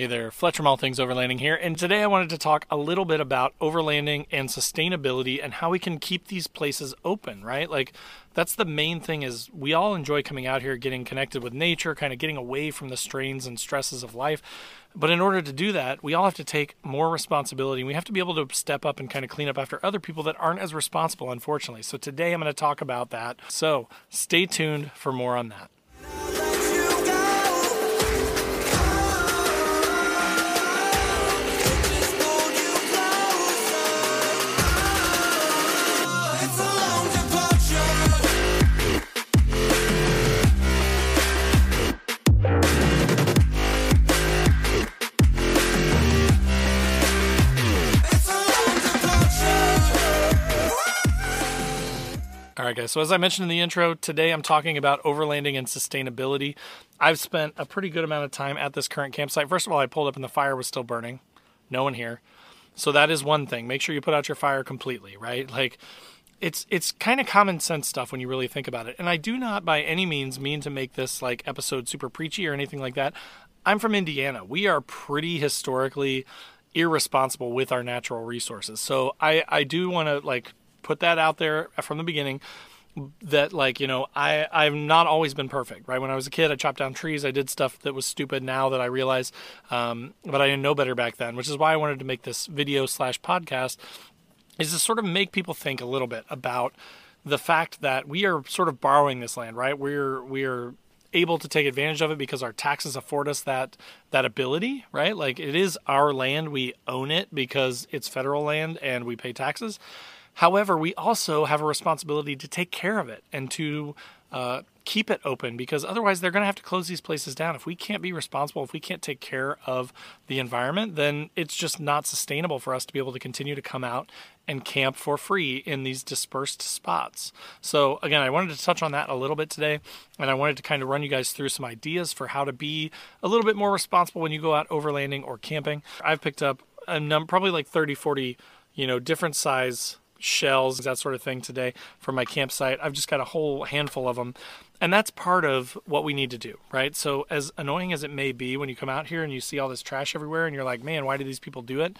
Hey there, Fletcher All Things Overlanding here, and today I wanted to talk a little bit about overlanding and sustainability and how we can keep these places open, right? Like that's the main thing is we all enjoy coming out here, getting connected with nature, kind of getting away from the strains and stresses of life. But in order to do that, we all have to take more responsibility. We have to be able to step up and kind of clean up after other people that aren't as responsible, unfortunately. So today I'm going to talk about that. So stay tuned for more on that. Right, guys. So, as I mentioned in the intro, today I'm talking about overlanding and sustainability. I've spent a pretty good amount of time at this current campsite. First of all, I pulled up and the fire was still burning. No one here. So, that is one thing. Make sure you put out your fire completely, right? Like, it's it's kind of common sense stuff when you really think about it. And I do not by any means mean to make this like episode super preachy or anything like that. I'm from Indiana. We are pretty historically irresponsible with our natural resources. So I I do want to like put that out there from the beginning that like you know i i've not always been perfect right? When i was a kid i chopped down trees i did stuff that was stupid now that i realize um, but i didn't know better back then which is why i wanted to make this video slash podcast is to sort of make people think a little bit about the fact that we are sort of borrowing this land right? We're we're able to take advantage of it because our taxes afford us that that ability right? Like it is our land. We own it because it's federal land and we pay taxes However, we also have a responsibility to take care of it and to uh, keep it open because otherwise they're going to have to close these places down. If we can't be responsible, if we can't take care of the environment, then it's just not sustainable for us to be able to continue to come out and camp for free in these dispersed spots. So, again, I wanted to touch on that a little bit today, and I wanted to kind of run you guys through some ideas for how to be a little bit more responsible when you go out overlanding or camping. I've picked up a number, probably like 30, 40, you know, different size shells, that sort of thing today for my campsite. I've just got a whole handful of them. And that's part of what we need to do, right? So, as annoying as it may be when you come out here and you see all this trash everywhere and you're like, man, why do these people do it?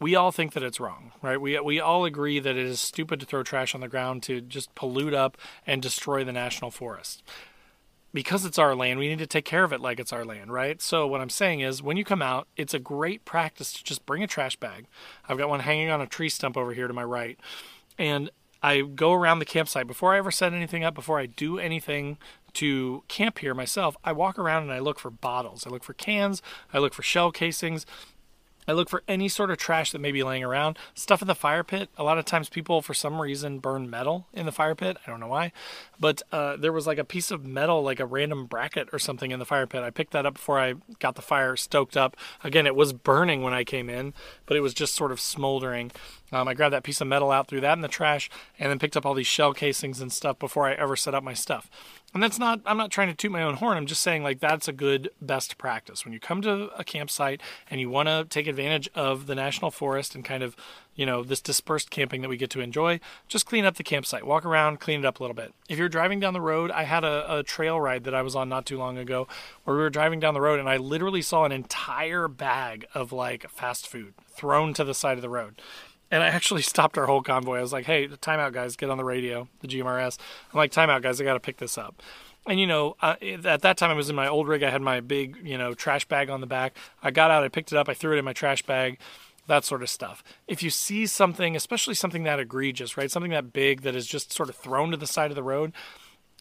We all think that it's wrong, right? We, we all agree that it is stupid to throw trash on the ground to just pollute up and destroy the national forest because it's our land, we need to take care of it like it's our land, right? So what I'm saying is when you come out, it's a great practice to just bring a trash bag. I've got one hanging on a tree stump over here to my right. And I go around the campsite before I ever set anything up, before I do anything to camp here myself, I walk around and I look for bottles. I look for cans, I look for shell casings, I look for any sort of trash that may be laying around. Stuff in the fire pit. A lot of times people, for some reason, burn metal in the fire pit. I don't know why. But uh, there was like a piece of metal, like a random bracket or something in the fire pit. I picked that up before I got the fire stoked up. Again, it was burning when I came in, but it was just sort of smoldering. Um, I grabbed that piece of metal out, threw that in the trash, and then picked up all these shell casings and stuff before I ever set up my stuff. And that's not, I'm not trying to toot my own horn. I'm just saying, like, that's a good best practice. When you come to a campsite and you want to take advantage of the national forest and kind of, you know, this dispersed camping that we get to enjoy, just clean up the campsite. Walk around, clean it up a little bit. If you're driving down the road, I had a, a trail ride that I was on not too long ago where we were driving down the road and I literally saw an entire bag of like fast food thrown to the side of the road. And I actually stopped our whole convoy. I was like, hey, timeout, guys, get on the radio, the GMRS. I'm like, timeout, guys, I got to pick this up. And, you know, uh, at that time I was in my old rig. I had my big, you know, trash bag on the back. I got out, I picked it up, I threw it in my trash bag, that sort of stuff. If you see something, especially something that egregious, right? Something that big that is just sort of thrown to the side of the road,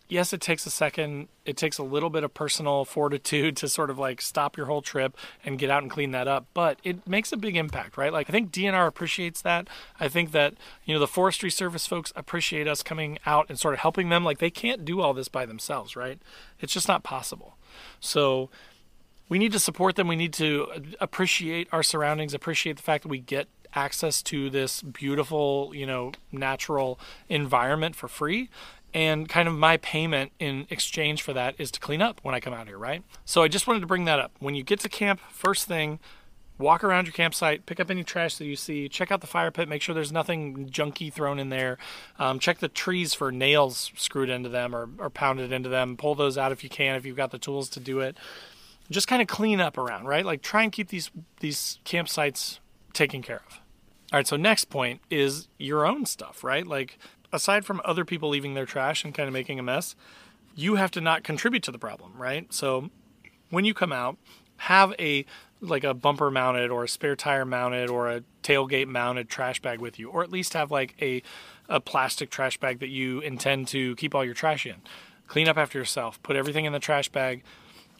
yes, it takes a second. It takes a little bit of personal fortitude to sort of like stop your whole trip and get out and clean that up, but it makes a big impact, right? Like I think DNR appreciates that. I think that, you know, the Forestry Service folks appreciate us coming out and sort of helping them. Like they can't do all this by themselves, right? It's just not possible. So, we need to support them. We need to uh, appreciate our surroundings, appreciate the fact that we get access to this beautiful, you know, natural environment for free and kind of my payment in exchange for that is to clean up when I come out here, right? So I just wanted to bring that up. When you get to camp, first thing, walk around your campsite, pick up any trash that you see, check out the fire pit, make sure there's nothing junky thrown in there. Um, check the trees for nails screwed into them or, or pounded into them. Pull those out if you can, if you've got the tools to do it. just kind of clean up around, right? Like try and keep these these campsites taken care of. All right, so next point is your own stuff, right? Like aside from other people leaving their trash and kind of making a mess, you have to not contribute to the problem, right? So when you come out, have a like a bumper mounted or a spare tire mounted or a tailgate mounted trash bag with you, or at least have like a a plastic trash bag that you intend to keep all your trash in. Clean up after yourself. Put everything in the trash bag.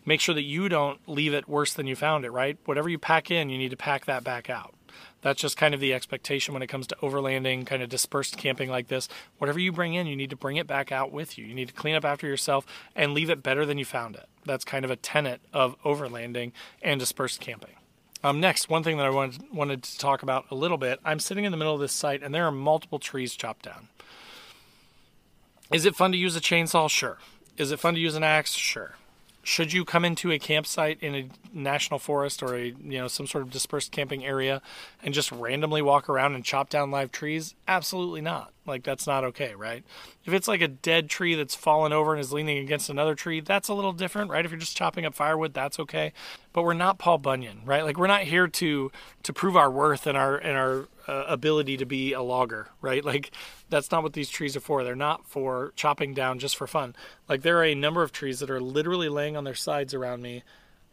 Make sure that you don't leave it worse than you found it, right? Whatever you pack in, you need to pack that back out. That's just kind of the expectation when it comes to overlanding, kind of dispersed camping like this. Whatever you bring in, you need to bring it back out with you. You need to clean up after yourself and leave it better than you found it. That's kind of a tenet of overlanding and dispersed camping. Um, next, one thing that I wanted, wanted to talk about a little bit I'm sitting in the middle of this site and there are multiple trees chopped down. Is it fun to use a chainsaw? Sure. Is it fun to use an axe? Sure should you come into a campsite in a national forest or a you know some sort of dispersed camping area and just randomly walk around and chop down live trees? Absolutely not. Like that's not okay right? If it's like a dead tree that's fallen over and is leaning against another tree that's a little different right? If you're just chopping up firewood that's okay. But we're not paul bunyan right? Like we're not here to to prove our worth and our and our uh, ability to be a logger, right? Like that's not what these trees are for. They're not for chopping down just for fun. Like there are a number of trees that are literally laying on their sides around me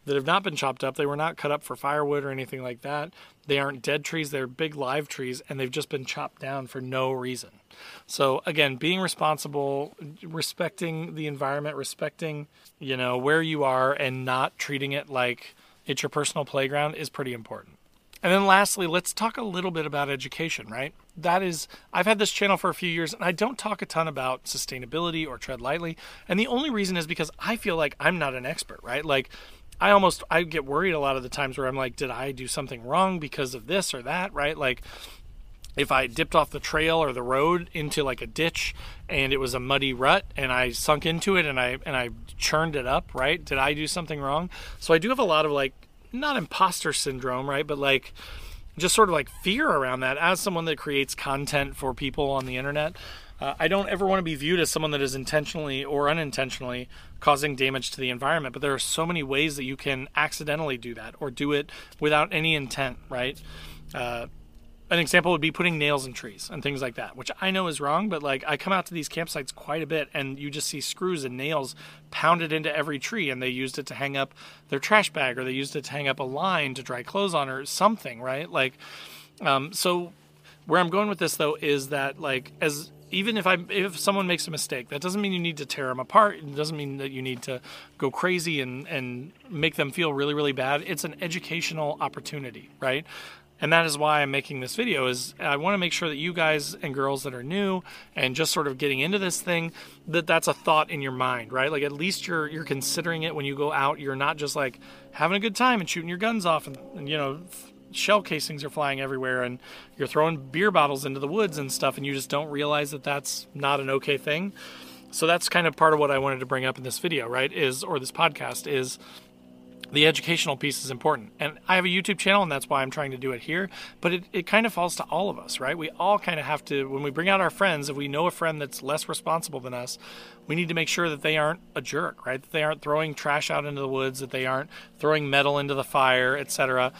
that have not been chopped up. They were not cut up for firewood or anything like that. They aren't dead trees, they're big live trees and they've just been chopped down for no reason. So again, being responsible, respecting the environment, respecting, you know, where you are and not treating it like it's your personal playground is pretty important. And then lastly, let's talk a little bit about education, right? That is, I've had this channel for a few years and I don't talk a ton about sustainability or tread lightly. And the only reason is because I feel like I'm not an expert, right? Like, I almost I get worried a lot of the times where I'm like, did I do something wrong because of this or that, right? Like if I dipped off the trail or the road into like a ditch and it was a muddy rut and I sunk into it and I and I churned it up, right? Did I do something wrong? So I do have a lot of like not imposter syndrome, right? But like just sort of like fear around that as someone that creates content for people on the internet. Uh, I don't ever want to be viewed as someone that is intentionally or unintentionally causing damage to the environment, but there are so many ways that you can accidentally do that or do it without any intent, right? Uh, an example would be putting nails in trees and things like that, which I know is wrong, but like I come out to these campsites quite a bit and you just see screws and nails pounded into every tree and they used it to hang up their trash bag or they used it to hang up a line to dry clothes on or something, right? Like, um, so where I'm going with this though is that like as even if I if someone makes a mistake, that doesn't mean you need to tear them apart. It doesn't mean that you need to go crazy and and make them feel really really bad. It's an educational opportunity, right? And that is why I'm making this video is I want to make sure that you guys and girls that are new and just sort of getting into this thing that that's a thought in your mind, right? Like at least you're you're considering it when you go out. You're not just like having a good time and shooting your guns off and, and you know shell casings are flying everywhere and you're throwing beer bottles into the woods and stuff and you just don't realize that that's not an okay thing. So that's kind of part of what I wanted to bring up in this video, right? Is or this podcast is the educational piece is important. And I have a YouTube channel, and that's why I'm trying to do it here. But it, it kind of falls to all of us, right? We all kind of have to, when we bring out our friends, if we know a friend that's less responsible than us, we need to make sure that they aren't a jerk, right? That they aren't throwing trash out into the woods, that they aren't throwing metal into the fire, etc.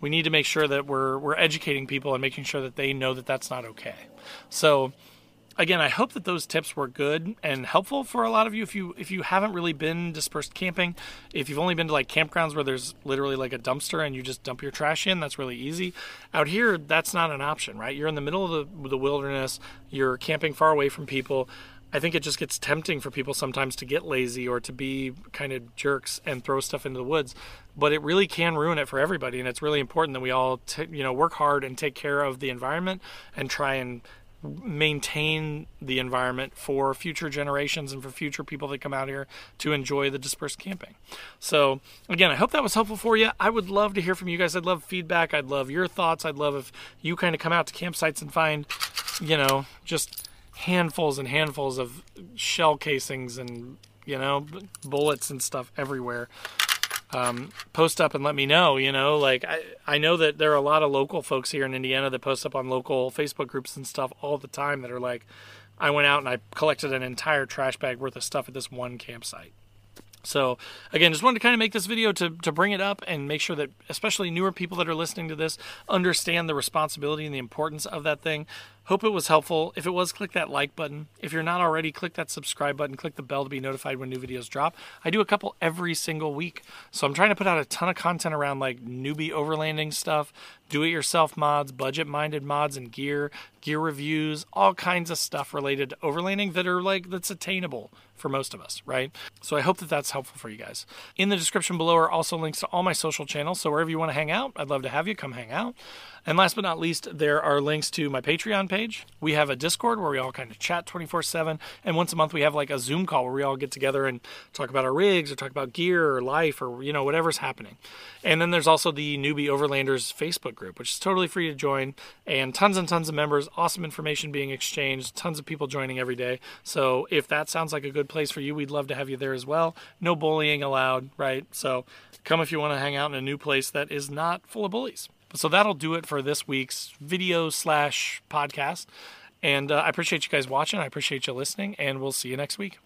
We need to make sure that we're, we're educating people and making sure that they know that that's not okay. So, again, I hope that those tips were good and helpful for a lot of you. If you if you haven't really been dispersed camping, if you've only been to like campgrounds where there's literally like a dumpster and you just dump your trash in, that's really easy. Out here, that's not an option, right? You're in the middle of the, the wilderness. You're camping far away from people. I think it just gets tempting for people sometimes to get lazy or to be kind of jerks and throw stuff into the woods. But it really can ruin it for everybody, and it's really important that we all, t- you know, work hard and take care of the environment and try and maintain the environment for future generations and for future people that come out here to enjoy the dispersed camping. So, again, I hope that was helpful for you. I would love to hear from you guys. I'd love feedback. I'd love your thoughts. I'd love if you kind of come out to campsites and find, you know, just handfuls and handfuls of shell casings and, you know, bullets and stuff everywhere um, post up and let me know. You know, like I, I know that there are a lot of local folks here in Indiana that post up on local Facebook groups and stuff all the time that are like, I went out and I collected an entire trash bag worth of stuff at this one campsite. So again, just wanted to kind of make this video to, to bring it up and make sure that especially newer people that are listening to this understand the responsibility and the importance of that thing. Hope it was helpful. If it was, click that like button. If you're not already, click that subscribe button. Click the bell to be notified when new videos drop. I do a couple every single week. So I'm trying to put out a ton of content around like newbie overlanding stuff, do it yourself mods, budget minded mods and gear, gear reviews, all kinds of stuff related to overlanding that are like that's attainable for most of us, right? So I hope that that's helpful for you guys. In the description below are also links to all my social channels. So wherever you want to hang out, I'd love to have you come hang out. And last but not least, there are links to my Patreon page. We have a Discord where we all kind of chat 24 7. And once a month, we have like a Zoom call where we all get together and talk about our rigs or talk about gear or life or, you know, whatever's happening. And then there's also the Newbie Overlanders Facebook group, which is totally free to join and tons and tons of members, awesome information being exchanged, tons of people joining every day. So if that sounds like a good place for you, we'd love to have you there as well. No bullying allowed, right? So come if you want to hang out in a new place that is not full of bullies. So that'll do it for this week's video slash podcast. And uh, I appreciate you guys watching. I appreciate you listening, and we'll see you next week.